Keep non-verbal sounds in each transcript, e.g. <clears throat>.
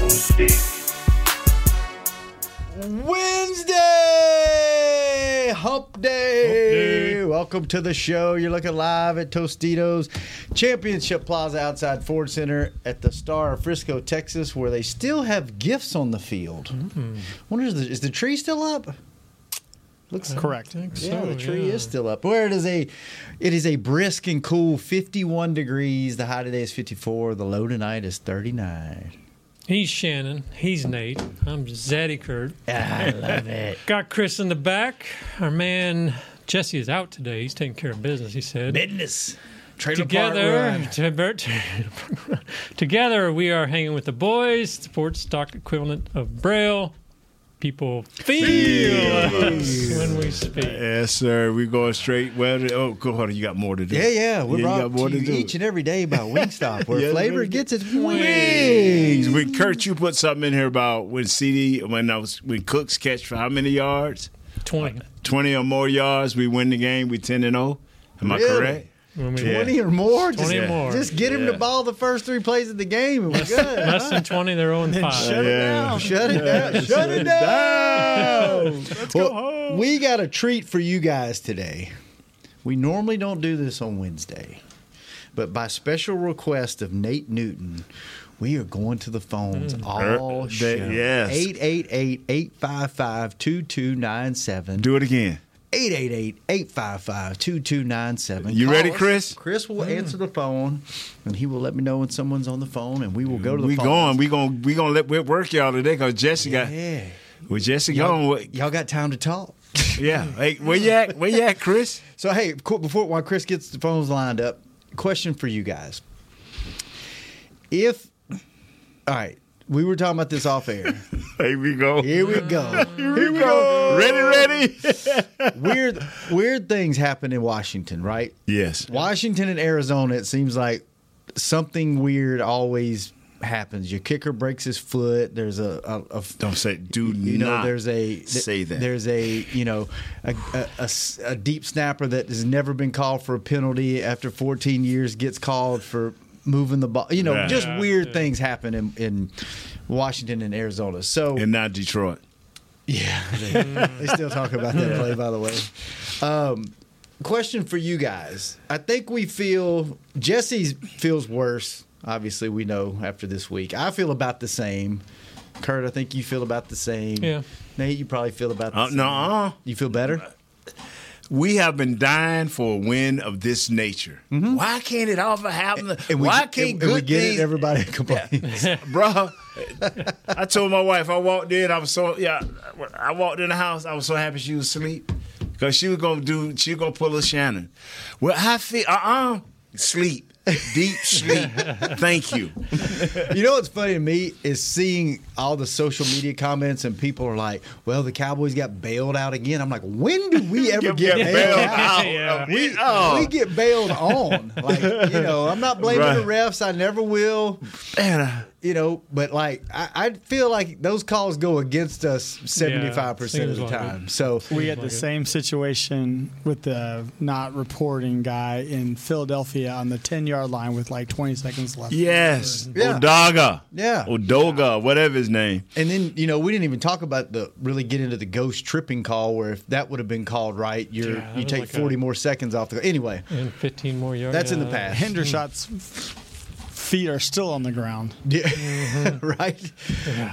Wednesday, hump day. Welcome to the show. You're looking live at Tostitos Championship Plaza outside Ford Center at the Star of Frisco, Texas, where they still have gifts on the field. Mm-hmm. Wonder is the, is the tree still up? Looks Correct. yeah, the tree is still up. Where it is a, it is a brisk and cool 51 degrees. The high today is 54. The low tonight is 39. He's Shannon. He's Nate. I'm Zaddy Kurt. I love it. <laughs> Got Chris in the back. Our man Jesse is out today. He's taking care of business. He said. Business. Trailer Together, Run. <laughs> to- together we are hanging with the boys. Sports stock equivalent of Braille. People feel us when we speak. Yes, sir. We going straight. Well, oh, go ahead. You got more to do. Yeah, yeah. We're you brought got more to to you do. each and every day by Wingstop, where <laughs> Yeah, flavor gets its Wings. Wings. When Kurt, you put something in here about when CeeDee when I was when Cooks catch for how many yards? 20. Uh, twenty or more yards, we win the game. We ten and zero. Am I correct? When we- Yeah. 20 or more? 20 just, or more. Just get him the ball the first three plays of the game and we're good. Less than 20, they're 0 5. Shut it down. Shut it down. Shut it down. Let's go home. We got a treat for you guys today. We normally don't do this on Wednesday, but by special request of Nate Newton, we are going to the phones all Er, show. yes. 888 855 2297. Do it again. 888-855-2297. You Call ready, us. Chris? Chris will answer the phone, and he will let me know when someone's on the phone, and we will go to the we phone. going. We going. We gonna let we work y'all today because Jesse got. Yeah. With Jesse Y'all, going. y'all got time to talk. <laughs> Yeah. Hey, where you at? Where you at, Chris? So, hey, before while Chris gets the phones lined up, question for you guys. If, all right, we were talking about this off air. <laughs> Here we go. Here we go. Here we go. Ready, ready. <laughs> weird, weird things happen in Washington, right? yes. Washington and Arizona, it seems like something weird always happens. Your kicker breaks his foot. There's a, a, a Don't say. Do you know not there's a say that. there's a you know a deep snapper that has never been called for a penalty after 14 years gets called for moving the ball. You know, Yeah. just weird yeah. things happen in, in Washington and Arizona. So and not Detroit. yeah, <laughs> they, they still talk about that play, by the way. Um, question for you guys. I think we feel Jesse feels worse. Obviously, we know after this week. I feel about the same. Kurt, I think you feel about the same. Yeah. Nate, you probably feel about the Uh, same. no, You feel better? We have been dying for a win of this nature. Why can't it often happen? Mm-hmm. And Why and- can't and good we get things, it? Everybody complains. <laughs> bruh? I told my wife I walked in. I was so yeah. I walked in the house. I was so happy she was asleep because she was gonna do. She was gonna pull a Shannon. Well, I feel uh uh sleep. Deep sleep. Thank you. You know what's funny to me is seeing all the social media comments and people are like, "Well, the Cowboys got bailed out again." I'm like, "When do we <laughs> ever get, Get bailed, bailed out?" Yeah. We, oh, We get bailed on. Like, you know, I'm not blaming the refs. I never will. man, You know, but like, I, I feel like those calls go against us 75% of the like time. it. So, We had the it. same situation with the not reporting guy in Philadelphia on the 10 yard line with like 20 seconds left. yes, Yeah. Odaga, Yeah. Odoga, whatever his name. and then, you know, we didn't even talk about the really get into the ghost tripping call where if that would have been called right, you're, Yeah, you take like 40 a- more seconds off the. Anyway, And 15 more yards. that's in the Yeah. past. Hendershot's mm-hmm. Feet are still on the ground. <laughs> Yeah, Mm-hmm. <laughs> right.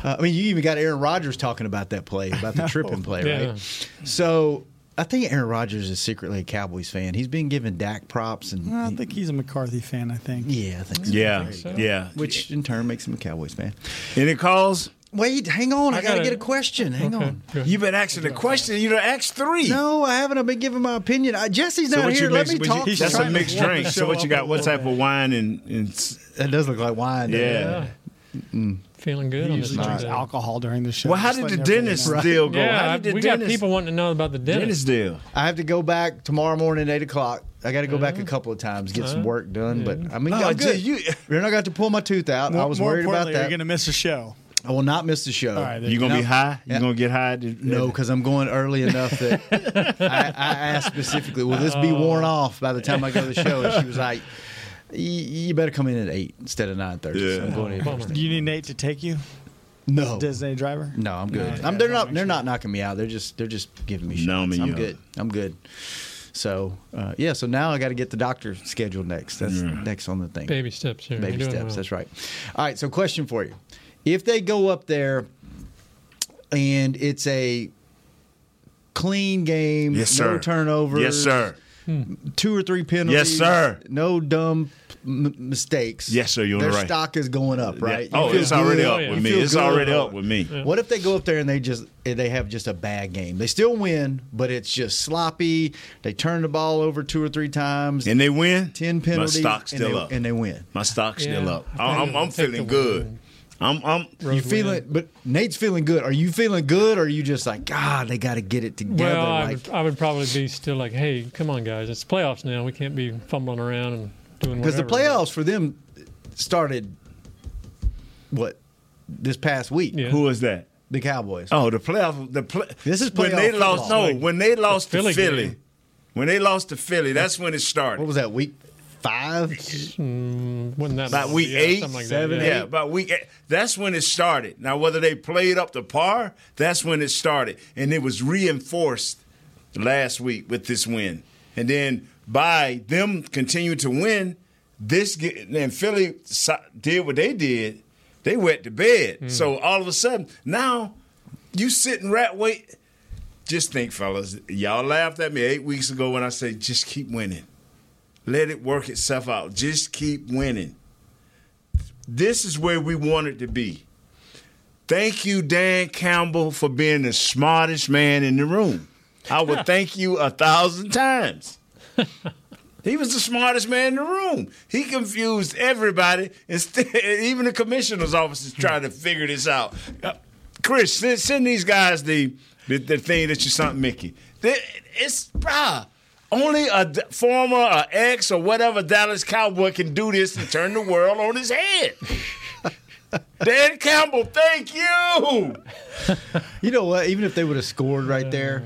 Uh, I mean, you even got Aaron Rodgers talking about that play, about the <laughs> tripping play, Yeah. right? So I think Aaron Rodgers is secretly a Cowboys fan. He's been giving Dak props, and I think he's a McCarthy fan, I think. yeah, I think so. Yeah, so. yeah. Which in turn makes him a Cowboys fan. Any calls? Wait, hang on. I, I got to gotta- get a question. Hang on. You've been asking the question. You done asked three. No, I haven't. I've been giving my opinion. I, Jesse's So not what here. Let mix? me what you- talk. He's that's a mixed drink. So show what you got? What type of wine and, and That does look like wine. doesn't it? yeah. Mm. feeling good on this Usually drinks alcohol during the show. Well, how did the dentist deal go? Yeah, how did the we dentist, got people wanting to know about the dentist. dentist deal? I have to go back tomorrow morning, at eight o'clock. I got to go back uh-huh. a couple of times, get some uh-huh. work done. But I mean, Oh, I'm good. gee, you- You're not got to pull my tooth out. I was worried about that. You're going to miss a show. I will not miss the show. All right, there You gonna be high? You Yeah. gonna get high? to- No, because I'm going early enough that <laughs> I, I asked specifically, will this be worn off by the time I go to the show? And she was like, "Y- you better come in at eight instead of nine thirty. So I'm Yeah. going in Do you need Nate to take you? No, Disney driver? no, I'm good. No, I'm, yeah, they're don't They're sure. not knocking me out. They're just. They're just giving me shots. Numbing I'm you good. I'm good. So uh, yeah. So now I got to get the doctor scheduled next. That's next on the thing. Baby steps here. Baby You're steps. well. That's right. All right. So, question for you: If they go up there and it's a clean game, Yes, sir. no sir. turnovers, Yes, sir. Hmm. two or three penalties, Yes, sir. no dumb m- mistakes. Yes, sir, you're Their right. stock is going up, right? Yeah. Oh, feel it's already good. up with You me. It's good. already up with me. What if they go up there and they just they have just a bad game? They still win, but it's just sloppy. They turn the ball over two or three times, And they win. ten penalties, My stock's and still they, up. and they win. My stock's still up. I I'm, I'm, I'm feeling good. win. I'm, I'm. You feeling, but Nate's feeling good. Are you feeling good, or are you just like, God, they got to get it together? Well, I like, would, I would probably be still like, hey, come on, guys, it's playoffs now. We can't be fumbling around and doing because the whatever. playoffs for them started what this past week. Yeah. was that? The Cowboys. Oh, the playoff. The play, This is when they playoff lost. football. No, when they lost Philly to Philly. game. When they lost to Philly, that's when it started. What was that week five? Hmm, wasn't that About week Yeah, eight, something like seven, that, Yeah, about week eight. That's when it started. Now, whether they played up to par, that's when it started. And it was reinforced last week with this win. And then by them continuing to win, this and Philly did what they did. They went to bed. Hmm. So all of a sudden, now you sitting right wait. Just think, fellas, y'all laughed at me eight weeks ago when I said just keep winning. Let it work itself out. Just keep winning this is where we wanted to be. Thank you, Dan Campbell, for being the smartest man in the room. I would <laughs> thank you a thousand times. <laughs> He was the smartest man in the room. He confused everybody. Instead, <laughs> even the commissioner's office is trying to figure this out. Uh, Chris, send, send these guys the, the the thing that you sent Mickey. They- It's brah. Only a d- former, or ex, or whatever Dallas Cowboy can do this and turn the world on his head. <laughs> Dan Campbell, thank you. <laughs> You know what? Even if they would have scored right there,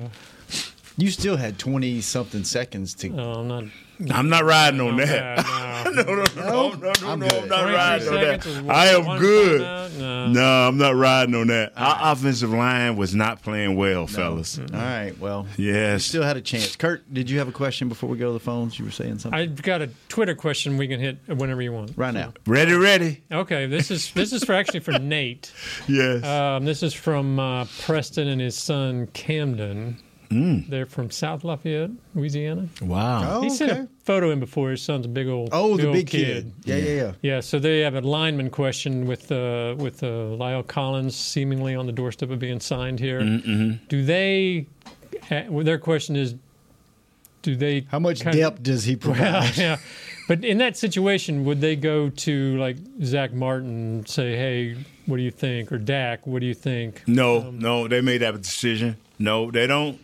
you still had twenty something seconds to. No, I'm not. I'm not riding on not that. bad, <laughs> no, no, no, no, no, no, I'm no, good. I'm not riding on that. I am good. No. No, I'm not riding on that. Our offensive line was not playing well, fellas. All right. Well, Yes. still had a chance. Kurt, did you have a question before we go to the phones? You were saying something I've got a Twitter question we can hit whenever you want. right now. Ready, ready? Okay, this is this is for actually for <laughs> Nate. Yes. Um, this is from uh, Preston and his son Camden. Mm. They're from South Lafayette, Louisiana. wow. Oh, he sent okay. a photo in before. His son's a big old Oh, the old big kid. Yeah, yeah, yeah. Yeah, so they have a lineman question with uh, with uh, La'el Collins seemingly on the doorstep of being signed here. Mm-hmm. Do they? Well, their question is, do they? How much kind of- depth does he Well, provide? <laughs> yeah, but in that situation, would they go to like Zack Martin and say, "Hey, what do you think?" or Dak, "What do you think?" No, no, they made that decision. No, they don't.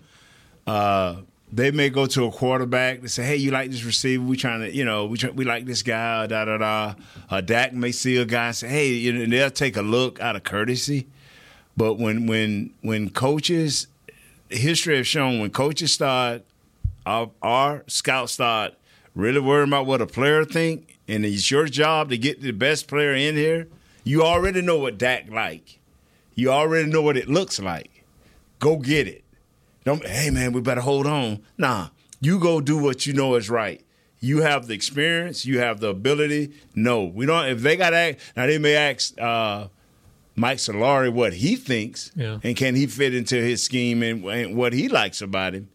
Uh, they may go to a quarterback and say, "Hey, you like this receiver? We trying to, you know, we try, we like this guy." Da da da. Uh, Dak may see a guy and say, "Hey," you know, they'll take a look out of courtesy. But when when when coaches, history has shown when coaches start, our, our scouts start really worrying about what a player think, and it's your job to get the best player in here. You already know what Dak like. You already know what it looks like. Go get it. Don't hey man, we better hold on. Nah, you go do what you know is right. You have the experience, you have the ability. No, we don't if they got ask now they may ask uh Mike Solari what he thinks Yeah. and can he fit into his scheme and, and what he likes about him.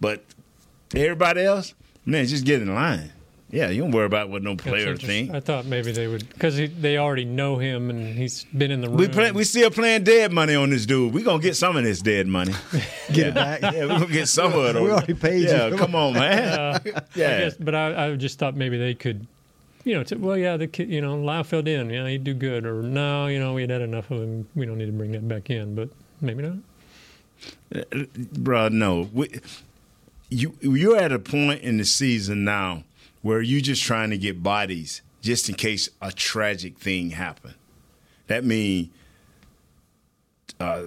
But everybody else, man, just get in line. Yeah, you don't worry about what no That's player think. I thought maybe they would because they already know him and he's been in the room. We play, we still playing dead money on this dude. We gonna get some of this dead money. <laughs> Get it back. <laughs> Yeah, we gonna get some of it. We already paid you. Yeah, come on, man. Uh, <laughs> I yeah, guess, but I, I just thought maybe they could you know, to, well, yeah, the kid, you know, La'el filled in. Yeah, he'd do good. Or no, you know, we had had enough of him. We don't need to bring that back in. But maybe not. Uh, bruh, no. We, you you're at a point in the season now where you're just trying to get bodies just in case a tragic thing happen. That means uh,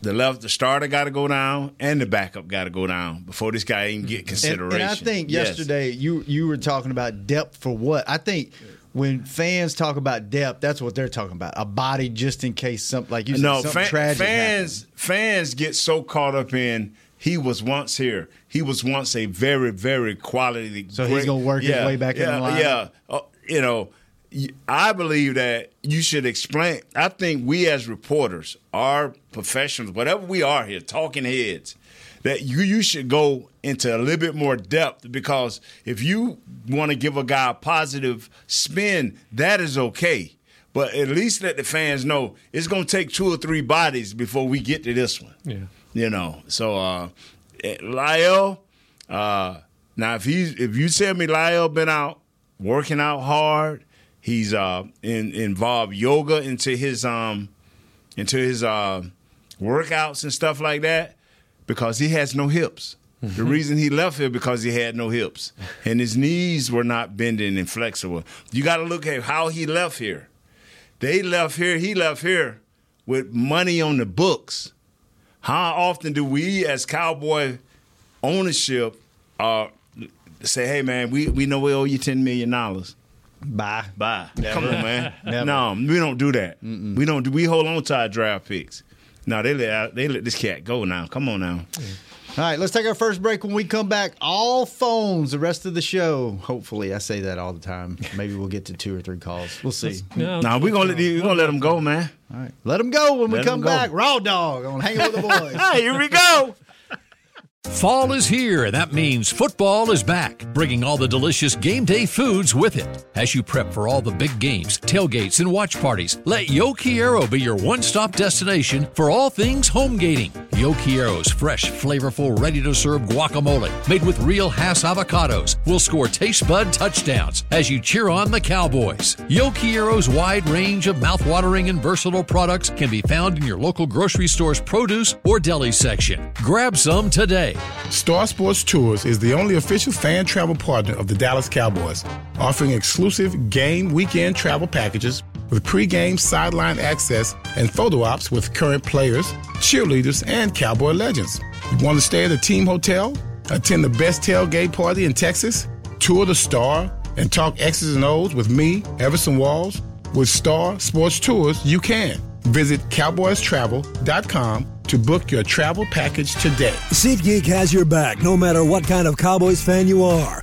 the left, the starter got to go down, and the backup got to go down before this guy even get And, consideration. and I think Yes. yesterday you you were talking about depth for what? I think when fans talk about depth, that's what they're talking about. A body just in case something like you said, no something tragic fans fans get so caught up in he was once here. He was once a very very quality. So he's gonna work his way back in yeah, the line? Yeah, Uh, you know, I believe that you should explain. I think we as reporters, our professionals, whatever we are here, talking heads, that you you should go into a little bit more depth because if you want to give a guy a positive spin, that is okay. But at least let the fans know it's going to take two or three bodies before we get to this one. Yeah. You know, so uh, eh, La'el. Uh, now, if he's if you tell me La'el been out working out hard, he's uh in, involved yoga into his um into his uh workouts and stuff like that because he has no hips. The reason he left here because he had no hips and his knees were not bending and flexible. You got to look at how he left here. They left here. He left here with money on the books. How often do we, as cowboy ownership, uh, say, "Hey, man, we, we know we owe you ten million dollars. Bye. Bye. Come on, man. Never. No, we don't do that. We don't. do We hold on to our draft picks. No, they let they let this cat go now. Come on now. All right, let's take our first break. When we come back, all phones the rest of the show. Hopefully, I say that all the time. Maybe we'll get to two or three calls. We'll see. No, Now we're gonna let we gonna let them go, man. All right, let them go when we come back. Raw dog on Hanging with the Boys. Hey, <laughs> here we go. Fall is here, and that means football is back, bringing all the delicious game day foods with it. As you prep for all the big games, tailgates, and watch parties, let Yo Quiero be your one stop destination for all things home gating. Yo fresh, flavorful, ready to serve guacamole made with real Hass avocados will score taste bud touchdowns as you cheer on the Cowboys. Yo wide range of mouthwatering and versatile products can be found in your local grocery store's produce or deli section. Grab some today. Star Sports Tours is the only official fan travel partner of the Dallas Cowboys, offering exclusive game weekend travel packages with pregame sideline access and photo ops with current players, cheerleaders, and Cowboy legends. You want to stay at a team hotel, attend the best tailgate party in Texas, tour the Star, and talk X's and O's with me, Everson Walls? With Star Sports Tours, you can. Visit cowboystravel.com to book your travel package today. SeatGeek has your back no matter what kind of Cowboys fan you are.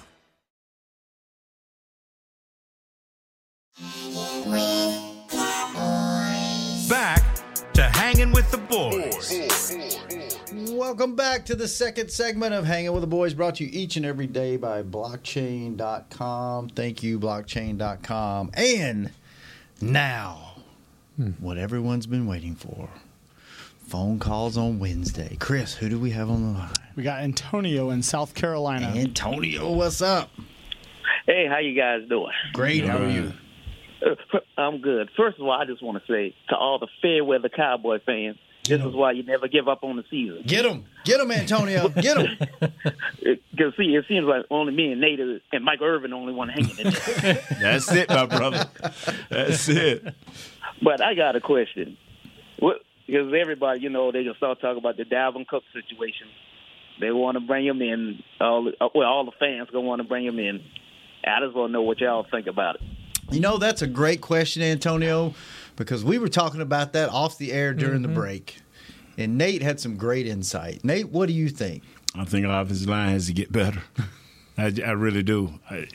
with the boys. Welcome back to the second segment of Hanging with the Boys, brought to you each and every day by blockchain.com. Thank you, blockchain.com. And now, hmm. what everyone's been waiting for phone calls on Wednesday. Chris, who do we have on the line? We got Antonio in South Carolina. Antonio, what's up? Hey, how you guys doing? Great. How are you? Uh, I'm good. First of all, I just want to say to all the fair weather Cowboy fans, this is why you never give up on the season. Get him. Get him, Antonio. Get him. Because <laughs> see, it seems like only me and Nate and Mike Irvin the only one hanging in there. <laughs> That's it, my brother. That's it. but I got a question. Well, because everybody, you know, they can start talking about the Dalvin Cook situation. They want to bring him in. All the- well, all the fans gonna want to bring him in. I just want to know what y'all think about it. You know, that's a great question, Antonio, because we were talking about that off the air during the mm-hmm. break. And Nate had some great insight. Nate, what do you think? I think our offensive line has to get better. <laughs> I, I really do. I,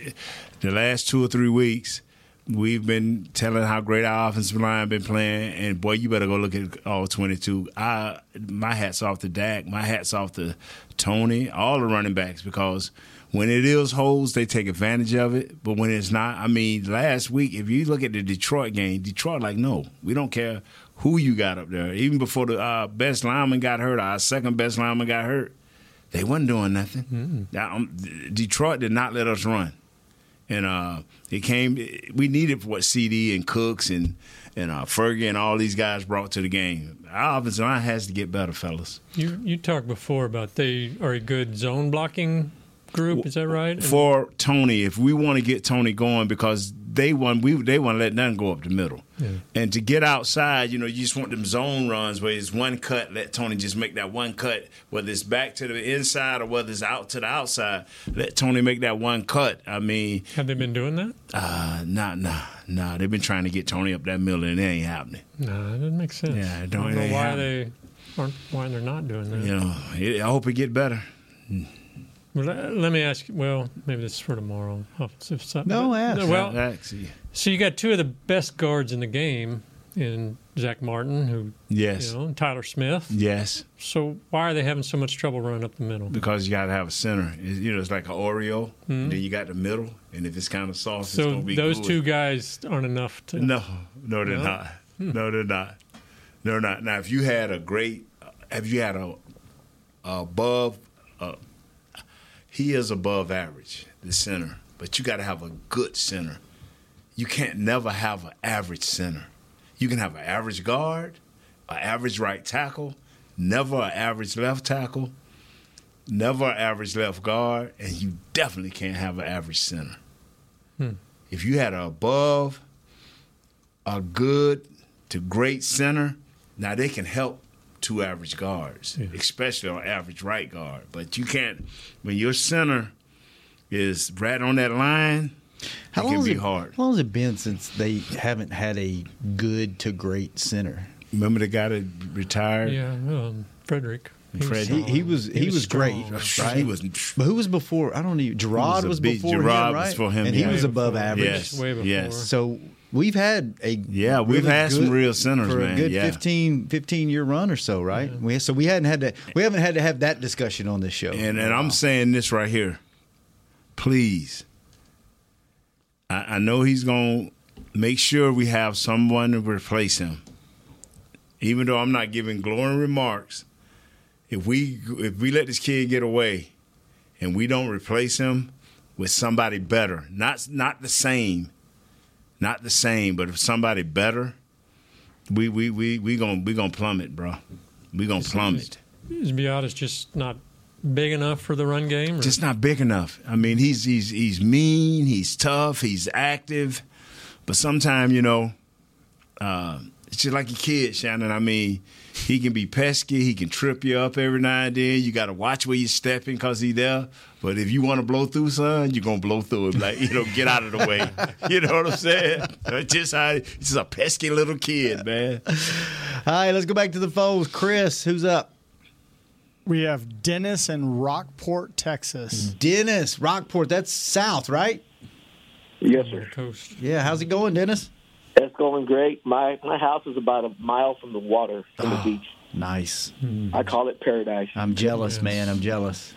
the last two or three weeks, we've been telling how great our offensive line been playing, and boy, you better go look at all 22. I, my hats off to Dak. My hats off to Tony, all the running backs, because when it is holes, they take advantage of it. But when it's not, I mean, last week, if you look at the Detroit game, Detroit like, no, we don't care who you got up there. Even before the uh, best lineman got hurt, our second best lineman got hurt, they wasn't doing nothing. Now, um, Detroit did not let us run, and uh, it came. We needed what CeeDee and Cooks and and uh, Fergie and all these guys brought to the game. Our offensive line has to get better, fellas. You you talked before about they are a good zone blocking group. Is that right? For Tony, if we want to get Tony going, because they want we they want to let nothing go up the middle. Yeah. And to get outside, you know, you just want them zone runs where it's one cut, let Tony just make that one cut, whether it's back to the inside or whether it's out to the outside. Let Tony make that one cut. I mean, have they been doing that? uh, nah, nah, nah. They've been trying to get Tony up that middle, and it ain't happening. No, that doesn't make sense. Yeah, I don't- don't know why happening. they aren't why they're not doing that. You know, it, I hope it get better. Well, let, let me ask you. Well, maybe this is for tomorrow. Offensive side. No, But- ask. Well, Actually, so you got two of the best guards in the game in Zack Martin, who yes, you know, Tyler Smith. yes. So why are they having so much trouble running up the middle? because you got to have a center. It's, you know, it's like an Oreo. And then you got the middle, and if it's kind of soft, it's So gonna be those good. two guys aren't enough to. No, no, they're No? not. No, they're not. No, they're not. Now, if you had a great, if you had a, a above, uh, he is above average, the center. But you got to have a good center. You can't never have an average center. You can have an average guard, an average right tackle, never an average left tackle, never an average left guard, and you definitely can't have an average center. Hmm. If you had a above, a good to great center, now they can help two average guards, especially on average right guard. But you can't when your center is right on that line. How it long can has be it, hard. How long has it been since they haven't had a good to great center? Remember the guy that retired? Yeah, um, Frederick. He was Fred- He, he was he, was, great, right? He was- but who was before? I don't know. Gurode a was, big- before Gurode him, right? was for him, and he was above before. average. Yes. Way before. Yes. So we've had a Yeah, we've really had some good- real centers, for man. a good Yeah. 15, 15 year run or so, right? We, so we hadn't had to we haven't had to have that discussion on this show. And and I'm saying this right here. Please. I, I know he's gonna make sure we have someone to replace him. Even though I'm not giving glowing remarks, if we if we let this kid get away and we don't replace him with somebody better, not not the same, not the same, but if somebody better, we we we we gonna we gonna plummet, bro. We gonna plummet. Is Biadasz just not big enough for the run game? or- just not big enough. I mean, he's he's he's mean, he's tough, he's active, but sometimes you know, uh, it's just like a kid, Shannon. I mean, he can be pesky, he can trip you up every now and then. You got to watch where you're stepping because he's there. But if you want to blow through, son, you're gonna blow through it. Like you know, get out of the way. <laughs> You know what I'm saying? That's just how he's just a pesky little kid, man. All right, let's go back to the phones. Chris, who's up? We have Dennis in Rockport, Texas. Dennis, Rockport. That's south, right? Yes, sir. Coast. Yeah. How's it going, Dennis? It's going great. My my house is about a mile from the water, from the beach. Nice. I call it paradise. I'm jealous, man. I'm jealous.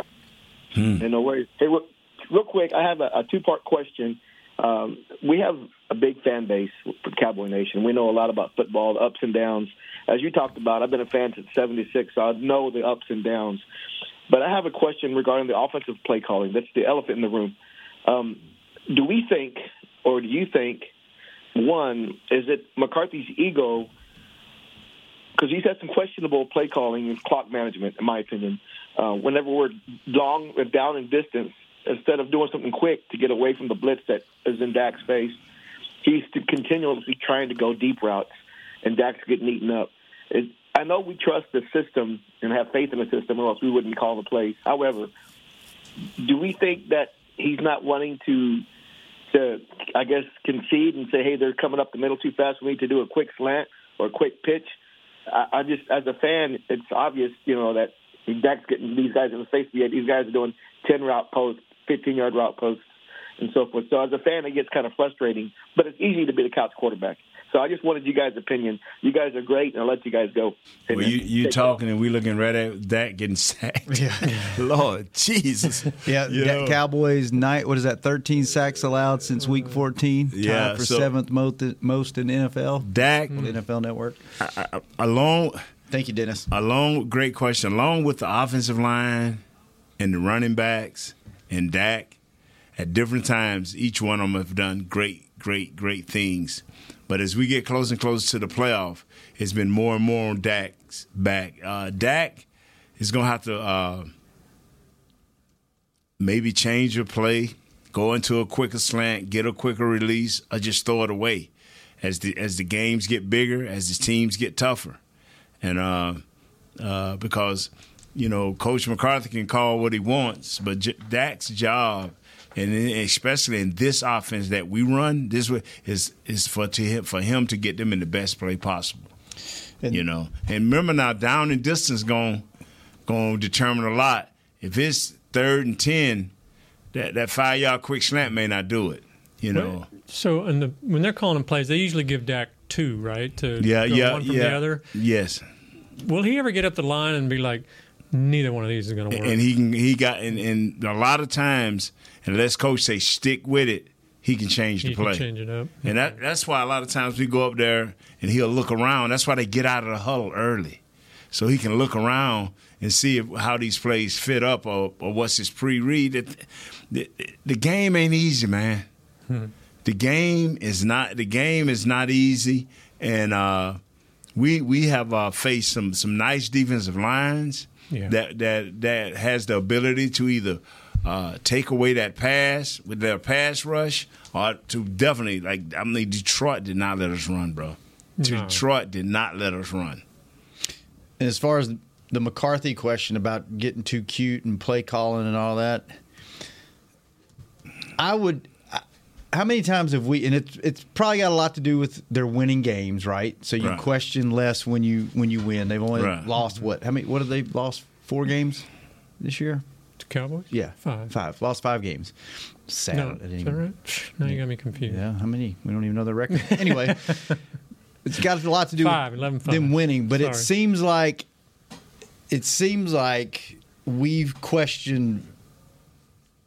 And no worries. Hey, real, real quick, I have a, a two part question. Um, we have a big fan base for Cowboy Nation. We know a lot about football, the ups and downs. As you talked about, I've been a fan since '76, so I know the ups and downs. But I have a question regarding the offensive play calling. That's the elephant in the room. Um, do we think, or do you think, one is that McCarthy's ego? Because he's had some questionable play calling and clock management, in my opinion. Uh, whenever we're long down in distance, instead of doing something quick to get away from the blitz that is in Dak's face, he's continuously trying to go deep routes, and Dak's getting eaten up. It, I know we trust the system and have faith in the system, or else we wouldn't call the plays. However, do we think that he's not wanting to, to I guess, concede and say, "Hey, they're coming up the middle too fast. We need to do a quick slant or a quick pitch." I, I just, as a fan, it's obvious, you know, that Dak's getting these guys in the face. These guys are doing ten route posts, fifteen yard route posts, and so forth. So as a fan, it gets kind of frustrating. But it's easy to be the couch quarterback. So I just wanted you guys' opinion. You guys are great, and I'll let you guys go. Hey, Well, man. you you Take talking and we looking right at that getting sacked. Yeah. <laughs> Lord Jesus. Yeah, You know. Cowboys night. What is that? Thirteen sacks allowed since week fourteen. Yeah, Tied for so- seventh most most in NFL. Dak, on the NFL Network. along. Thank you, Dennis. Along, great question. Along with the offensive line and the running backs and Dak, at different times, each one of them have done great, great, great things. But as we get closer and closer to the playoff, it's been more and more on Dak's back. Uh, Dak is going to have to uh, maybe change your play, go into a quicker slant, get a quicker release, or just throw it away as the as the games get bigger, as the teams get tougher, and uh, uh, because you know Coach McCarthy can call what he wants, but J- Dak's job. And especially in this offense that we run, this way is is for to him, for him to get them in the best play possible. And, you know, and remember now, down and distance going going to determine a lot. If it's third and ten, that that five yard quick slant may not do it. You know, So, and the, when they're calling plays, they usually give Dak two, right? To yeah, yeah, one from yeah. the other. Yes, Will he ever get up the line and be like, neither one of these is going to work? and he can he got and, and a lot of times unless coach say stick with it, he can change the He can play. change it up. And that that's why a lot of times we go up there and he'll look around. That's why they get out of the huddle early, so he can look around and see if, how these plays fit up or, or what's his pre-read. It, the, the game ain't easy, man. The game is not the game is not easy, and uh, we we have uh, faced some some nice defensive lines Yeah. that that that has the ability to either uh, take away that pass with their pass rush, or to definitely like I mean Detroit did not let us run, bro. No. Detroit did not let us run. And as far as the McCarthy question about getting too cute and play calling and all that, I would. I- How many times have we? And it's it's probably got a lot to do with their winning games, right? So you Right. question less when you when you win. They've only Right. lost what? How many? What have they lost? Four games this year. The Cowboys? Yeah, Five. Five. Lost five games. Sad. No, is that right? Now you got me confused. Yeah, how many? We don't even know the record. <laughs> Anyway, <laughs> it's got a lot to do Five, with 11, five. them winning, but it seems like it seems like we've questioned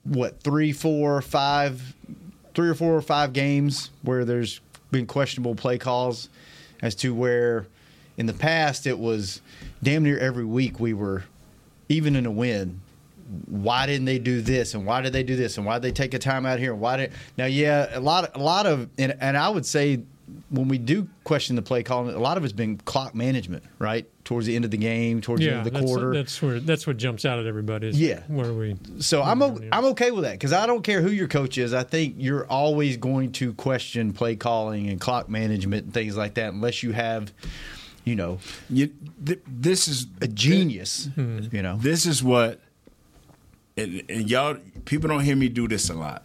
what three, four, five, three or four or five games where there's been questionable play calls as to where in the past it was damn near every week we were even in a win. Why didn't they do this and why did they do this and why did they take a time out here and why did now yeah a lot a lot of and, and I would say when we do question the play calling a lot of it's been clock management right towards the end of the game towards the end of the that's, quarter that's where that's what jumps out at everybody. Is Yeah. where we. so I'm o- I'm okay with that because I don't care who your coach is. I think you're always going to question play calling and clock management and things like that unless you have, you know, you, th- this is a genius. Hmm. You know, This is what, and, and y'all, people don't hear me do this a lot.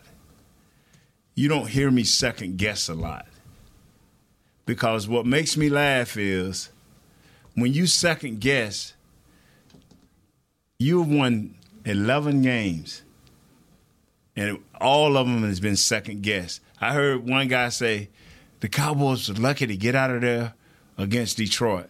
You don't hear me second guess a lot. Because what makes me laugh is when you second guess, you've won 11 games, and all of them has been second guess. I heard one guy say the Cowboys were lucky to get out of there against Detroit.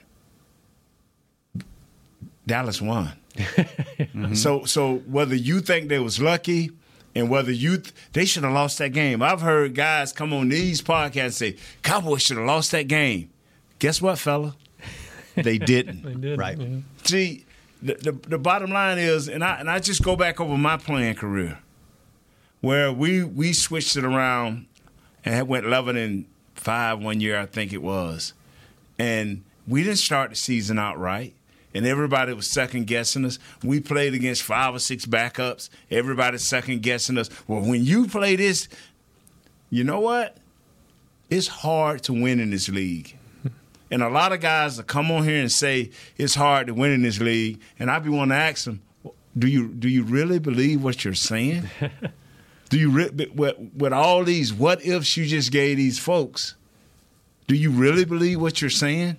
Dallas won. <laughs> So so whether you think they was lucky and whether you th- they should have lost that game. I've heard guys come on these podcasts and say Cowboys should have lost that game. Guess what, fella? <laughs> They didn't. They did, Right. yeah. See, the, the the bottom line is, and I and I just go back over my playing career, where we we switched it around and went eleven and five one year, I think it was, and we didn't start the season out right. And everybody was second guessing us. We played against five or six backups. Everybody's second guessing us. Well, when you play this, you know what? It's hard to win in this league. And a lot of guys that come on here and say it's hard to win in this league, and I be wanting to ask them, do you do you really believe what you're saying? <laughs> do you re- with, with all these what ifs you just gave these folks? Do you really believe what you're saying?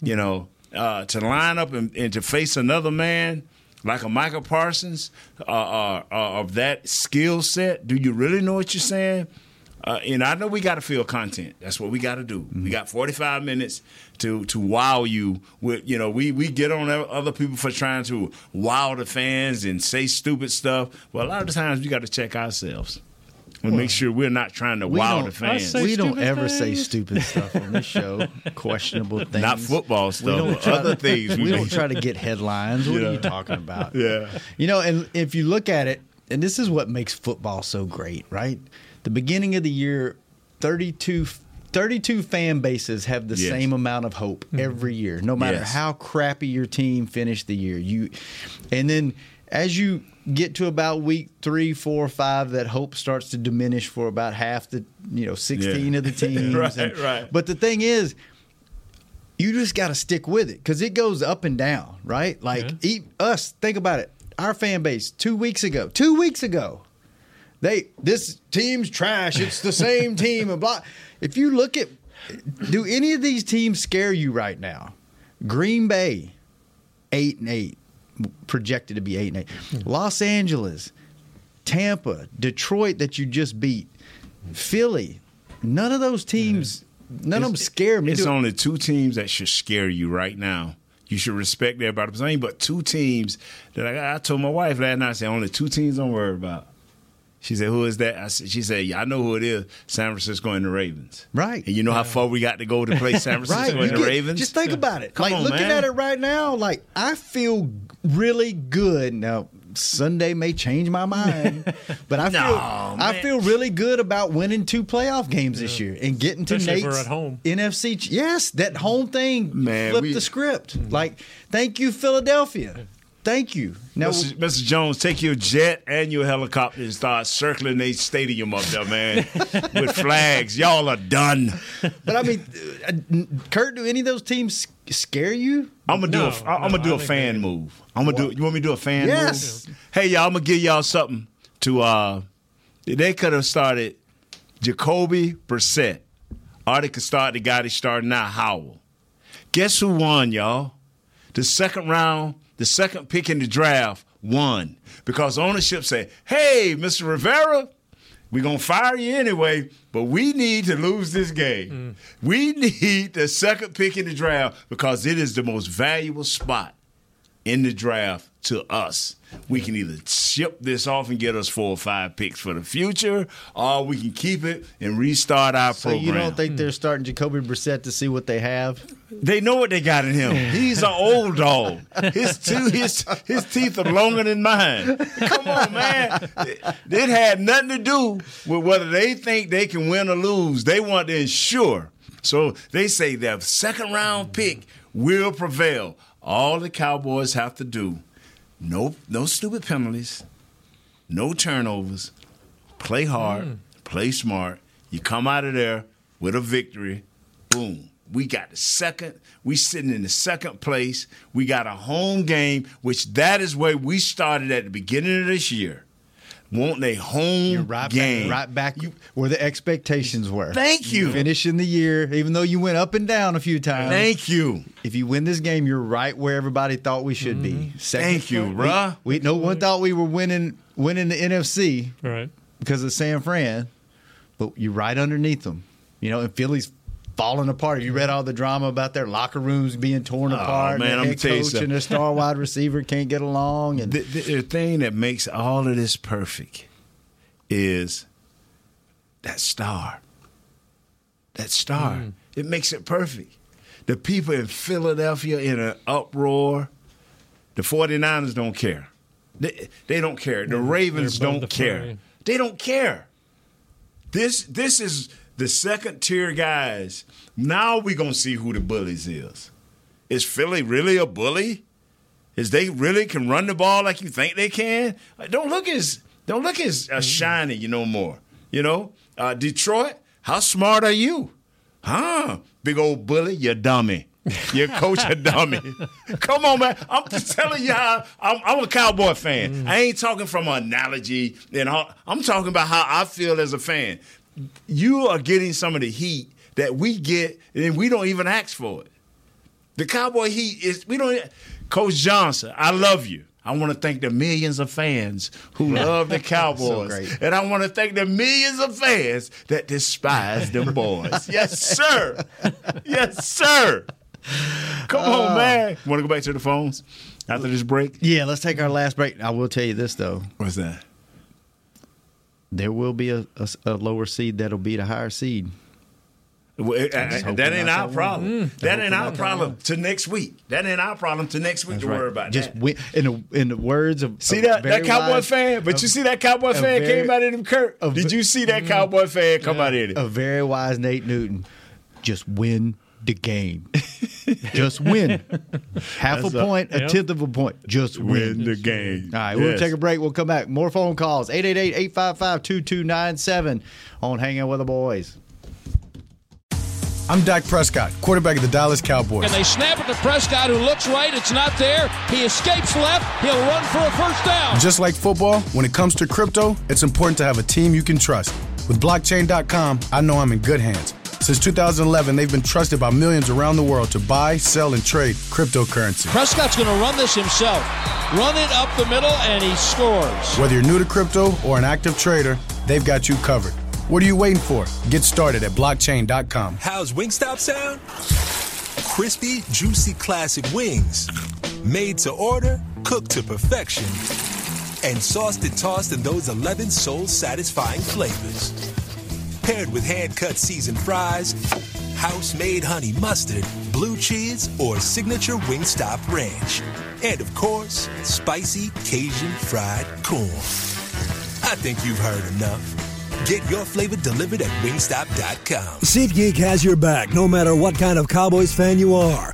You know, uh, to line up and, and, to face another man like a Michael Parsons uh, uh, uh of that skill set, do you really know what you're saying? Uh, and I know we got to feel content. That's what we got to do. Mm-hmm. We got 45 minutes to to wow you with. You know, we we get on other people for trying to wow the fans and say stupid stuff. Well, a lot of the times we got to check ourselves and well, make sure we're not trying to wow the fans. We don't ever things. say stupid stuff on this show. <laughs> Questionable things. Not football stuff. We don't other to, things. We, we don't try to get headlines. What yeah. are you talking about? <laughs> Yeah. You know, and if you look at it, and this is what makes football so great, right? The beginning of the year, 32, 32 fan bases have the yes. same amount of hope mm-hmm. every year, no matter yes. how crappy your team finished the year. You, and then as you get to about week three, four, five, that hope starts to diminish for about half the, you know, 16 yeah. of the <laughs> teams. right, and, right. But the thing is, you just got to stick with it because it goes up and down, right? Like yeah. eat, us, think about it. Our fan base two weeks ago, two weeks ago, they this team's trash. It's the same <laughs> team and blah. If you look at, do any of these teams scare you right now? Green Bay, eight and eight, projected to be eight and eight. Hmm. Los Angeles, Tampa, Detroit that you just beat, Philly. None of those teams. Mm-hmm. None it's, of them scare me. It's only two teams that should scare you right now. You should respect everybody. But two teams that I, I told my wife last night. I said only two teams I'm worried about. She said, "Who is that?" I said, "She said, yeah, I know who it is. San Francisco and the Ravens." Right. And you know how far we got to go to play San <laughs> Francisco right. and the get, Ravens. Just think about it. Come like on, looking man. at it right now, like I feel really good now. Sunday may change my mind, <laughs> but I feel man. I feel really good about winning two playoff games yeah. this year and getting to Especially Nate's at home. NFC. Yes, that home thing man, flipped we, the script. Mm-hmm. Like, thank you, Philadelphia. Thank you. Now, Mr. Mr. Jones, take your jet and your helicopter and start circling the stadium up there, man, <laughs> with flags. Y'all are done. But I mean, uh, Kurt, do any of those teams scare you? I'm gonna no, do a, I'm no, gonna do a fan move. I'm gonna do. You want me to do a fan yes. move? Hey, y'all, I'm gonna give y'all something to. uh They could have started Jacoby Brissett, or they could start the guy that's starting now, Howell. Guess who won, y'all? The second round the second pick in the draft won because ownership said, hey, Mr. Rivera, we're going to fire you anyway, but we need to lose this game. Mm. We <laughs> need the second pick in the draft because it is the most valuable spot in the draft to us. We can either ship this off and get us four or five picks for the future, or we can keep it and restart our so program. So you don't think they're starting Jacoby Brissett to see what they have? They know what they got in him. He's an old dog. His two, his his teeth are longer than mine. Come on, man. It had nothing to do with whether they think they can win or lose. They want to ensure. So they say their second round pick will prevail. All the Cowboys have to do no no stupid penalties, no turnovers, play hard, mm. play smart. You come out of there with a victory. Boom. We got the second. We sitting in the second place. We got a home game, which that is where we started at the beginning of this year want a home right game. Back, right back you, where the expectations were. Thank you. Finishing the year, even though you went up and down a few times. Thank you. If you win this game, you're right where everybody thought we should mm-hmm. be. Second Thank you, bruh. We, we, no one thought we were winning winning the NFC right because of San Fran, but you're right underneath them. You know, and Philly's falling apart. You read all the drama about their locker rooms being torn oh, apart. Man, and I'm the head coach and their star <laughs> wide receiver can't get along. And the, the, the, thing that makes all of this perfect is that star. That star. Mm. It makes it perfect. The people in Philadelphia in an uproar. The 49ers don't care. They, they don't care. The Ravens don't the care. They don't care. This this is the second tier guys. Now we're gonna see who the bullies is. Is Philly really a bully? Is they really can run the ball like you think they can? Don't look as don't look as uh, shiny, you know more. You know, uh, Detroit. How smart are you? Huh? Big old bully, you dummy. Your coach a dummy. <laughs> Come on, man. I'm just telling y'all, I'm, I'm a Cowboy fan. I ain't talking from an analogy. And all. I'm talking about how I feel as a fan. You are getting some of the heat that we get, and we don't even ask for it. The Cowboy heat is we don't. Coach Johnson, I love you. I want to thank the millions of fans who love the <laughs> Cowboys, great. and I want to thank the millions of fans that despise them <laughs> boys. yes, sir. Yes, sir. Come on, uh, man. Want to go back to the phones after this break? Yeah, let's take our last break. I will tell you this though. What's that? There will be a, a, a lower seed that'll beat a higher seed. Well, uh, uh, that ain't our problem. one. That ain't our problem to next week. That ain't our problem to next week That's to right. worry about Just win, in the in the words of See of that, that Cowboy wise- fan? But of- you see that Cowboy fan very- came out of them Kurt. Did you see that Cowboy fan come out of it? a very wise Nate Newton. Just win the game. <laughs> Just win. Half That's a a- point, a Yep. tenth of a point. Just win. Win the game. All right, we'll take a break. We'll come back. More phone calls. 888-855-2297 on Hanging with the Boys. I'm Dak Prescott, quarterback of the Dallas Cowboys. And they snap it to Prescott, who looks right. It's not there. He escapes left. He'll run for a first down. Just like football, when it comes to crypto, it's important to have a team you can trust. With blockchain.com, I know I'm in good hands. Since 2011, they've been trusted by millions around the world to buy, sell, and trade cryptocurrency. Prescott's going to run this himself. Run it up the middle, and he scores. Whether you're new to crypto or an active trader, they've got you covered. What are you waiting for? Get started at blockchain.com. How's Wingstop sound? Crispy, juicy classic wings. Made to order, cooked to perfection. And sauced and tossed in those 11 soul satisfying flavors. Paired with hand cut seasoned fries, house made honey mustard, blue cheese, or signature Wingstop ranch. And of course, spicy Cajun fried corn. I think you've heard enough. Get your flavor delivered at wingstop.com. SeatGeek has your back no matter what kind of Cowboys fan you are.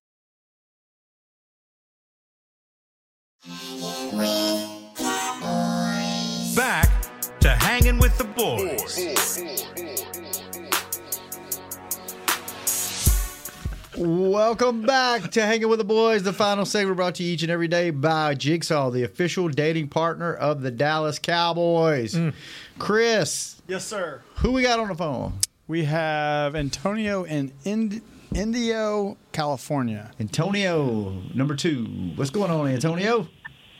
Welcome back to Hanging with the Boys, the final segment brought to you each and every day by Jigsaw, the official dating partner of the Dallas Cowboys. Chris, Yes, sir. who we got on the phone? We have Antonio in Ind- Indio, California. Antonio, number two. What's going on, Antonio?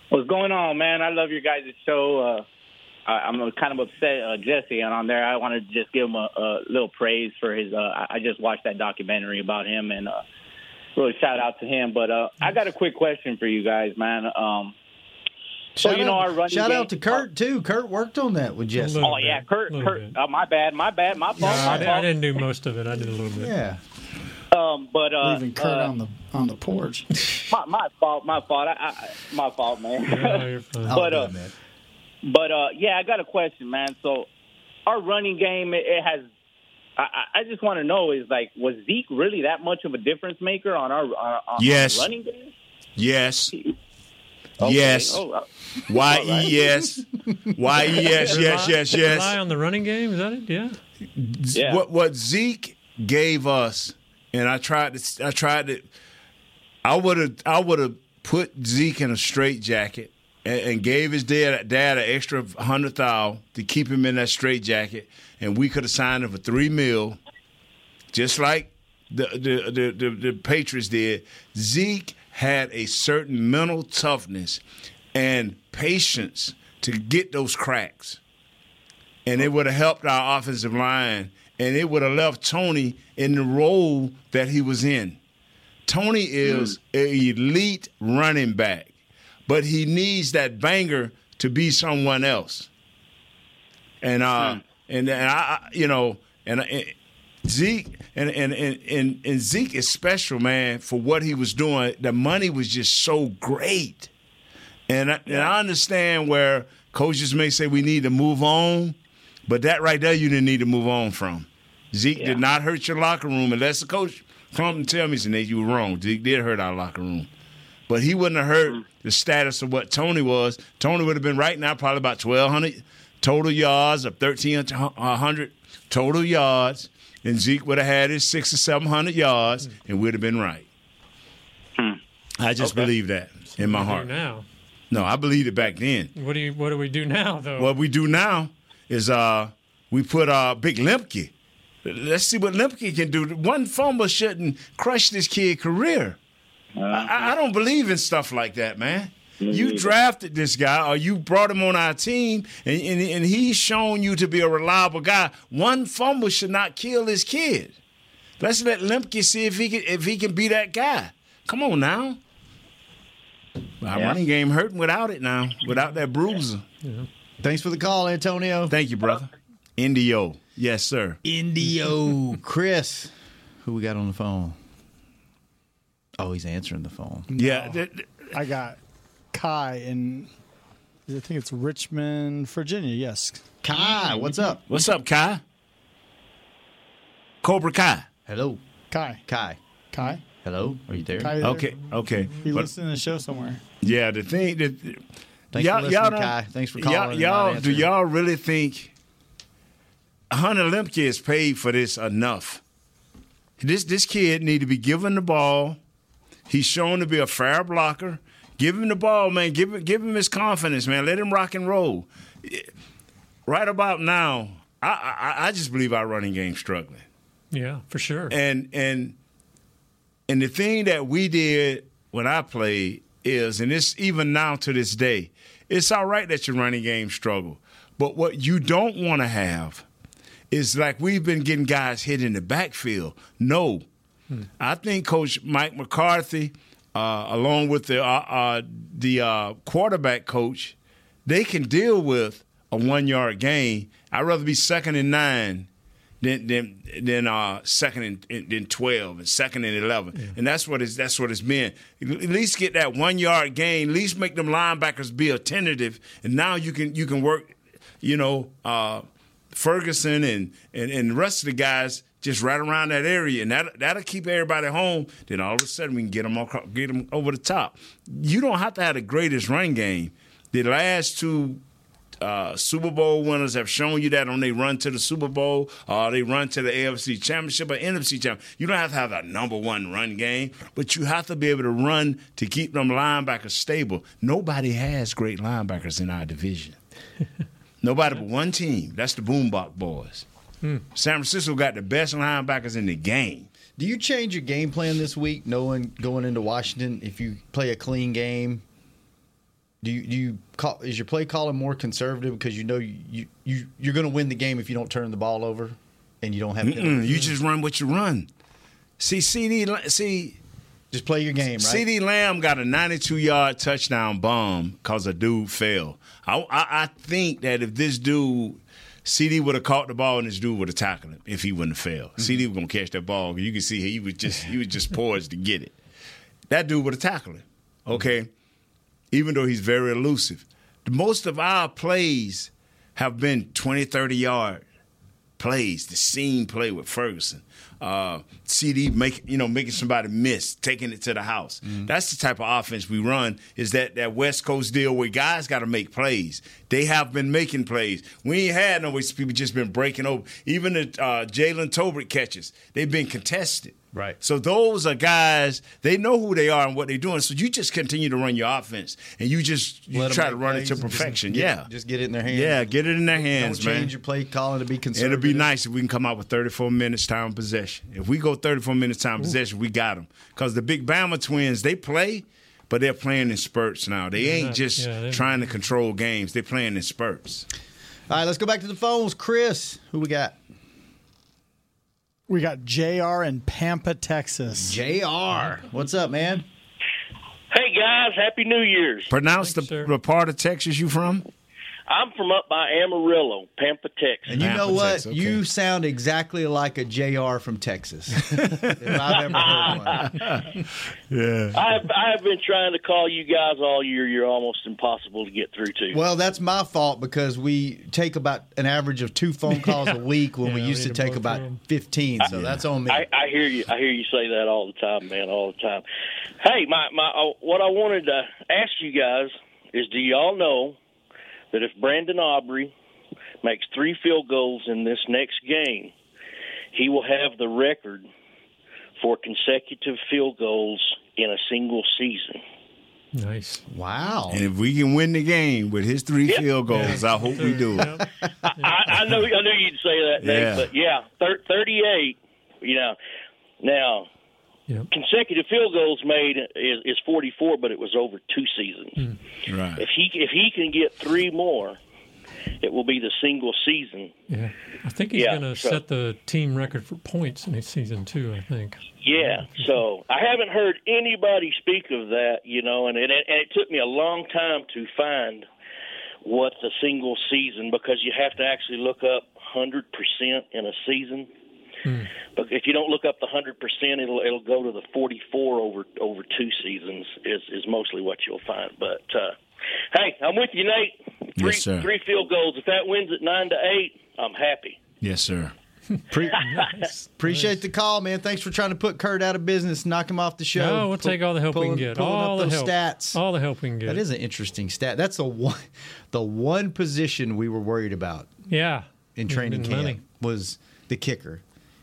What's going on, man? I love your guys' show. Uh, I, I'm kind of upset, uh, Jesse, and on there, I want to just give him a, a little praise for his. Uh, I I just watched that documentary about him, and uh, really shout out to him. But uh, I got a quick question for you guys, man. Um, so Shout you know out, our running shout game- out to Kurt too. Kurt worked on that with Jesse. Oh yeah, Kurt. Kurt. Uh, my bad. My bad. My fault. No, I, my di- fault. I didn't do most of it. I did a little bit. Yeah. Um, but uh, Leaving Kurt uh, on the on the porch. <laughs> my, my fault. My fault. I, I, my fault, man. No, you're fine. <laughs> but uh, but uh, yeah, I got a question, man. So our running game, it, it has. I, I- I just want to know is like, was Zeke really that much of a difference maker on our, our, on Yes. our running game? Yes. Okay. Yes. Oh, uh, <laughs> Y all right. E yes. Y <laughs> E yes yes yes Rely on the running game. Is that it? Yeah. Yeah. What what Zeke gave us, and I tried to I tried to I would have I would have put Zeke in a straight jacket and, and gave his dad dad an extra hundred thousand to keep him in that straight jacket, and we could have signed him for three mil, just like the the the, the, the Patriots did. Zeke had a certain mental toughness and patience to get those cracks. And it would have helped our offensive line and it would have left Tony in the role that he was in. Tony is hmm. an elite running back, but he needs that banger to be someone else. And uh, and and I, you know, and, and Zeke and and, and and and Zeke is special, man, for what he was doing. The money was just so great, and I, and I understand where coaches may say we need to move on, but that right there you didn't need to move on from. Zeke did not hurt your locker room unless the coach come and tell me, Nate, you were wrong. Zeke did hurt our locker room. But he wouldn't have hurt the status of what Tony was. Tony would have been right now probably about 1,200 total yards, of 1,300 total yards. And Zeke would have had his six or 700 yards, and we'd have been right. I just believe that in my What do we heart. now? No, I believed it back then. What do you? What do we do now, though? What we do now is uh, we put uh, Big Luepke. Let's see what Luepke can do. One fumble shouldn't crush this kid's career. I, I- I don't believe in stuff like that, man. You drafted this guy, or you brought him on our team, and, and, and he's shown you to be a reliable guy. One fumble should not kill this kid. Let's let Luepke see if he can if he can be that guy. Come on now. Our Yeah. running game hurting without it now, without that bruiser. Thanks for the call, Antonio. Thank you, brother. Indio. Yes, sir. Indio. <laughs> Chris, who we got on the phone? Oh, he's answering the phone. Yeah. I got Kai in, I think it's Richmond, Virginia. Yes. Kai, what's up? What's up, Kai? Cobra Kai. Hello. Kai. Kai. Kai. Hello. Are you there? Kai there? Okay, okay. He But- listened to the show somewhere. Yeah, the thing that Thanks for listening, Kai. Thanks for calling Y'all, and y'all do answering. y'all really think Hunter Luepke is paid for this enough? This this kid need to be given the ball. He's shown to be a fair blocker. Give him the ball, man. Give him give him his confidence, man. Let him rock and roll. Right about now, I I, I just believe our running game struggling. yeah, for sure. And and and the thing that we did when I played is, and it's even now to this day, it's all right that your running game struggle. But what you don't want to have is like we've been getting guys hit in the backfield. No. I think Coach Mike McCarthy, uh, along with the uh, uh, the uh, quarterback coach, they can deal with a one yard gain. I'd rather be second and nine than than than uh, second and than twelve and second and eleven, and that's what it's that's what it's been. At least get that one yard gain. At least make them linebackers be attentive, and now you can you can work. You know, uh, Ferguson and, and and the rest of the guys just right around that area, and that that'll keep everybody home. Then all of a sudden we can get them across, get them over the top. You don't have to have the greatest run game. The last two uh, Super Bowl winners have shown you that on they run to the Super Bowl or they run to the AFC Championship or NFC Championship. You don't have to have a number one run game, but you have to be able to run to keep them linebackers stable. Nobody has great linebackers in our division. <laughs> Nobody but one team. That's the Boombox Boys. Hmm. San Francisco got the best linebackers in the game. Do you change your game plan this week, knowing going into Washington if you play a clean game? Do you do you call is your play calling more conservative because you know you you you're going to win the game if you don't turn the ball over and you don't have you just run what you run. See, CeeDee, see, just play your game, right? CeeDee Lamb got a 92 yard touchdown bomb because a dude fell. I, I, I think that if this dude, CeeDee would have caught the ball and this dude would have tackled him if he wouldn't have failed. CeeDee was mm-hmm. gonna catch that ball. You can see he was just he was just poised to get it. That dude would have tackled him. Mm-hmm. Okay, even though he's very elusive. Most of our plays have been 20, 30 yard plays, the seam play with Ferguson. Uh, CeeDee make you know making somebody miss, taking it to the house. That's the type of offense we run. Is that that West Coast deal where guys got to make plays? They have been making plays. We ain't had no people just been breaking over. Even the uh, Jalen Tolbert catches, they've been contested. Right. So those are guys, they know who they are and what they're doing. So you just continue to run your offense and you just you try to run it to just perfection. get- yeah. just get it in their hands. Yeah, get it in their hands, Don't man. change your play calling to be conservative. It'll be nice if we can come out with 34 minutes time possession. If we go 34 minutes time possession, we got them. Because the big Bama twins, they play, but they're playing in spurts now. They ain't not- just yeah, trying to control games. They're playing in spurts. All right, let's go back to the phones. Chris, who we got? We got JR in Pampa, Texas. JR. What's up, man? Hey guys, Happy New Year's. Pronounce the, the part of Texas you from? I'm from up by Amarillo, Pampa, Texas. And you know what? You sound exactly like a JR from Texas. <laughs> if I've ever heard one. <laughs> Yeah. I have, I have been trying to call you guys all year. You're almost impossible to get through to. Well, that's my fault because we take about an average of two phone calls a <laughs> week when we used to take about 15. So that's on me. I, I hear you. I hear you say that all the time, man. All the time. Hey, my my. Uh, what I wanted to ask you guys is, do y'all know that if Brandon Aubrey makes three field goals in this next game, he will have the record for consecutive field goals in a single season. Nice. Wow. And if we can win the game with his three field goals, I hope we do. I, I know I knew you'd say that, Dave, Yeah. but yeah, thir- 38. You know, now consecutive field goals made is, is 44, but it was over two seasons. Hmm. Right. If he if he can get three more, it will be the single season. Yeah. I think he's Yeah, going to so- set the team record for points in his season too. I think. Yeah, so I haven't heard anybody speak of that, you know, and it, and it took me a long time to find what the single season because you have to actually look up hundred percent in a season. But if you don't look up the hundred percent, it'll it'll go to the forty four over over two seasons is is mostly what you'll find. But uh, hey, I'm with you, Nate. Three, Yes, sir. Three field goals. If that wins at nine to eight, I'm happy. Yes, sir. <laughs> Pre- Appreciate the call, man. Thanks for trying to put Kurt out of business, knock him off the show. No, we'll Pull- take all the help we can get. All up the those help. stats. All the help we can get. That is an interesting stat. That's the one, <laughs> the one position we were worried about Yeah. in training camp money. was the kicker.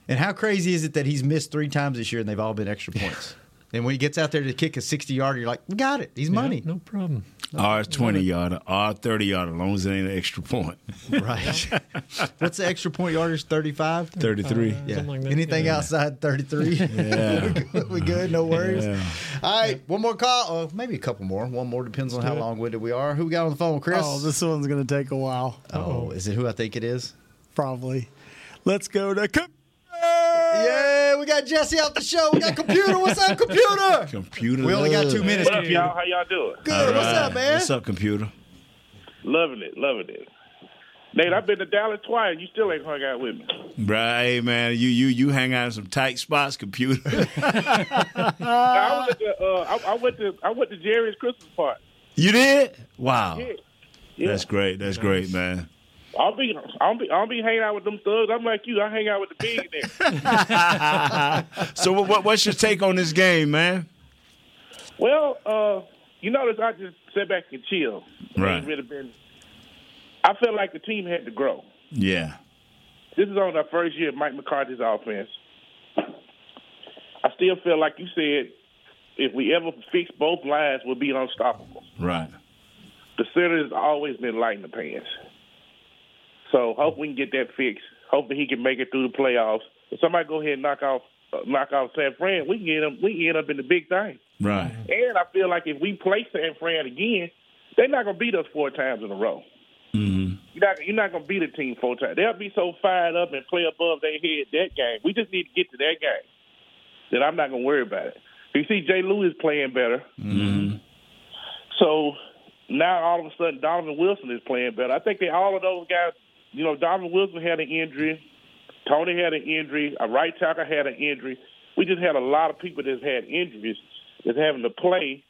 And how crazy is it that he's missed three times this year and they've all been extra points? and when he gets out there to kick a 60 yarder, you're like, got it. He's money. no problem. R twenty yarder, R thirty yarder, as long as it ain't an extra point. <laughs> Right. <laughs> What's the extra point yardage? 35? 33. Yeah. like that. Anything Yeah. outside 33? Yeah. <laughs> we, good, good? No worries? Yeah. All right. One more call. Uh, maybe a couple more. One more depends on how do it. long winded we are. Who we got on the phone? Chris? Oh, this one's going to take a while. Oh, is it who I think it is? Probably. Let's go to. Co- Yeah, we got Jesse off the show. We got computer. What's up, computer? Computer. We only got two minutes. What up, y'all? How y'all doing? Good. What's up, man? What's up, computer? Loving it, loving it. Nate, I've been to Dallas twice. You still ain't hung out with me. Right, man. You you you hang out in some tight spots, computer. <laughs> I was at the, uh, I, I went to I went to Jerry's Christmas party. you did? Wow. Yeah. Yeah. That's great. That's great, man. I'll be I'll be I'll be hanging out with them thugs. I'm like you. I hang out with the big billionaires. <laughs> so what, what what's your take on this game, man? well, uh, you notice I just sat back and chill. Right. Really been. I felt like the team had to grow. Yeah. This is on our first year of Mike McCarthy's offense. I still feel like you said, if we ever fix both lines, we'll be unstoppable. Right. The center has always been light in the pants. So hope we can get that fixed. Hopefully he can make it through the playoffs. If somebody go ahead and knock off uh, knock off San Fran, we can get them. We can end up in the big thing. Right. And I feel like if we play San Fran again, they're not gonna beat us four times in a row. Mm-hmm. You're not you're not gonna beat a team four times. They'll be so fired up and play above their head that game. We just need to get to that game. That I'm not gonna worry about it. You see Jay Lewis playing better. Mm-hmm. So now all of a sudden Donovan Wilson is playing better. I think they all of those guys. You know, Donovan Wilson had an injury. Tony had an injury. A right tackle had an injury. We just had a lot of people that's had injuries that's having to play,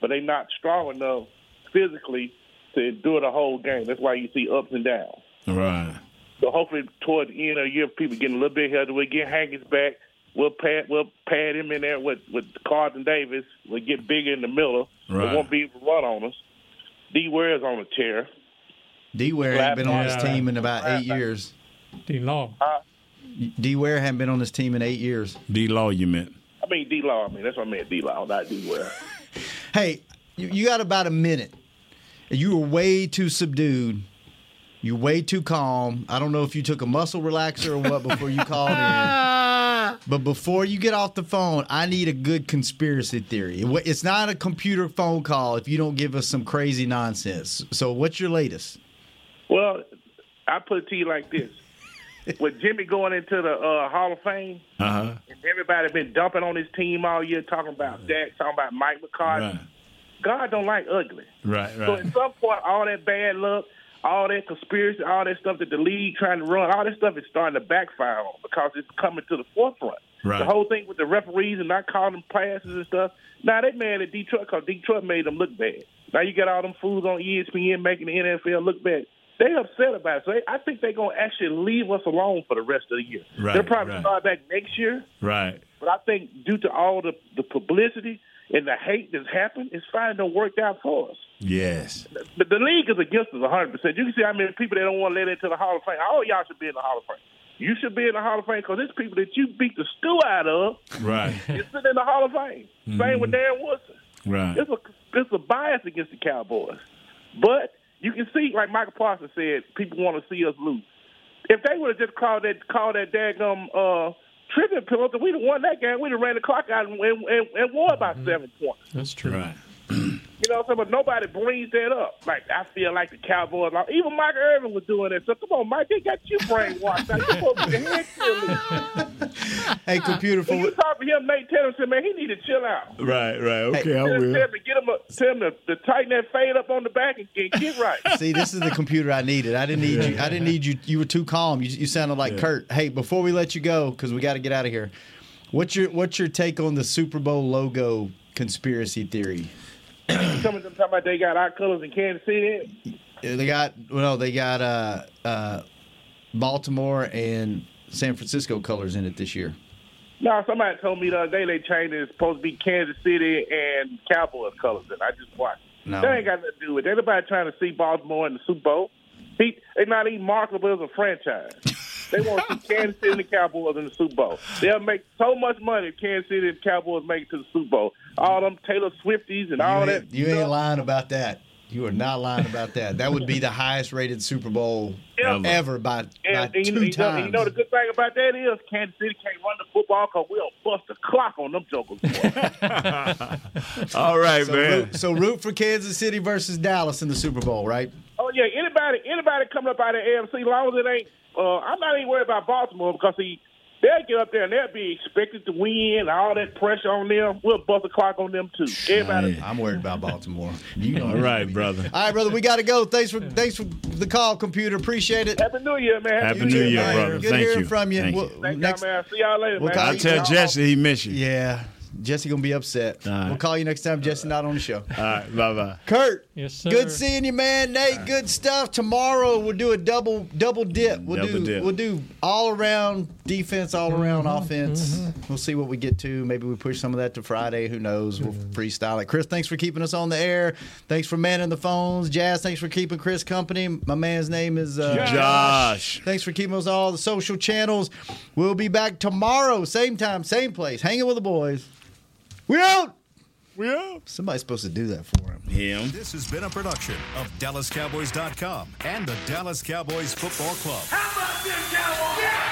but they're not strong enough physically to endure the whole game. That's why you see ups and downs. Right. So hopefully toward the end of the year, people getting a little bit healthy. We'll get Hankins back. We'll pad we'll pad him in there with with Carlton Davis. We'll get bigger in the middle. Right. They won't be able to run on us. D Ware's on a tear. D Ware ain't been on this team in about eight years. D Law. Uh, D Ware hadn't been on this team in eight years. D Law, you meant? I mean D Law. I mean that's what I meant. D Law, not D Ware. <laughs> Hey, you, you got about a minute. You were way too subdued. You're way too calm. I don't know if you took a muscle relaxer or what before you called in. <laughs> But before you get off the phone, I need a good conspiracy theory. It's not a computer phone call if you don't give us some crazy nonsense. So, what's your latest? Well, I put it to you like this: with Jimmy going into the uh, Hall of Fame, Uh huh. and everybody been dumping on his team all year, talking about Dak, talking about Mike McCarthy. Right. God don't like ugly. Right. So at some point, all that bad luck, all that conspiracy, all that stuff that the league trying to run, all that stuff is starting to backfire on because it's coming to the forefront. Right. The whole thing with the referees and not calling passes and stuff. Now they mad at Detroit because Detroit made them look bad. Now you got all them fools on ESPN making the NFL look bad. They upset about it. So they, I think they're gonna actually leave us alone for the rest of the year. Right, They'll probably right. start back next year. Right. But I think due to all the, the publicity and the hate that's happened, it's finally done worked out for us. Yes. The, the league is against us 100%. You can see how many people they don't want to let into the Hall of Fame. All y'all should be in the Hall of Fame. You should be in the Hall of Fame because it's people that you beat the stew out of. Right. <laughs> You're sitting in the Hall of Fame. Same with mm-hmm. Darren Woodson. Right. It's a, it's a bias against the Cowboys. But you can see, like Micah Parsons said, people want to see us lose. If they would have just called that called that daggum uh, tripping penalty, we'd have won that game. We'd have ran the clock out and, and, and, and won by seven points. That's true. Right. You know what I'm saying? But nobody brings that up. Like I feel like the Cowboys, like, even Mike Irvin was doing that. So come on, Mike, they got you brainwashed. Now you supposed to be head cheerleader. Hey, computer for you talk to him, Nate tell him, say, man, he need to chill out. Right. Right. Okay. I will. tell him to get him, a, tell him to, to tighten that fade up on the back and, and get right. <laughs> See, this is the computer I needed. I didn't need you. I didn't need you. You were too calm. You, you sounded like Kurt. Hey, before we let you go, because we got to get out of here. What's your What's your take on the Super Bowl logo conspiracy theory? <clears throat> Some of them talking about they got our colors in Kansas City. Uh, They got well, they got uh, uh, Baltimore and San Francisco colors in it this year. No, somebody told me the other day they changed it. It's supposed to be Kansas City and Cowboys colors, and I just watched. No. That ain't got nothing to do with it. Ain't nobody trying to see Baltimore in the Super Bowl. He, they not even marketable as a franchise. <laughs> They want to see Kansas City and the Cowboys in the Super Bowl. They'll make so much money if Kansas City and Cowboys make it to the Super Bowl. All them Taylor Swifties and all that. ain't, you ain't lying about that. You are not lying about that. That would be the highest rated Super Bowl Ever. ever by, by And, and you, two know, you, know, times. you know the good thing about that is Kansas City can't run the football because we'll bust the clock on them jokers. <laughs> All right, so, man. root, so root for Kansas City versus Dallas in the Super Bowl, right? Oh yeah, anybody anybody coming up out of the AFC, as long as it ain't, uh, I'm not even worried about Baltimore because he they'll get up there and they'll be expected to win. All that pressure on them, we'll bust the clock on them too. Everybody, I'm worried about Baltimore. <laughs> You know All right, brother. All right, brother, we got to go. Thanks for thanks for the call, computer. Appreciate it. Happy New Year, man. Happy New Year, man. brother. Good Thank hearing you. from you. Thank We'll- you. Thank next, y'all, man. See y'all later, We'll man. I you- tell Jesse he miss you. Yeah, Jesse gonna be upset. We'll call you next time. Jesse not on the show. All right. Bye bye. Kurt, Yes, sir. good seeing you, man. Nate, good stuff. Tomorrow we'll do a double double dip. We'll Double do dip. we'll do all around defense, all around Mm-hmm. offense. We'll see what we get to. Maybe we push some of that to Friday. Who knows? We'll Mm-hmm. freestyle it. Chris, thanks for keeping us on the air. Thanks for manning the phones. Jazz, thanks for keeping Chris company. My man's name is uh, Josh. Thanks for keeping us all the social channels. We'll be back tomorrow, same time, same place, hanging with the boys. We out. We out. Somebody's supposed to do that for him. Him. This has been a production of DallasCowboys.com and the Dallas Cowboys Football Club. How about this, Cowboys?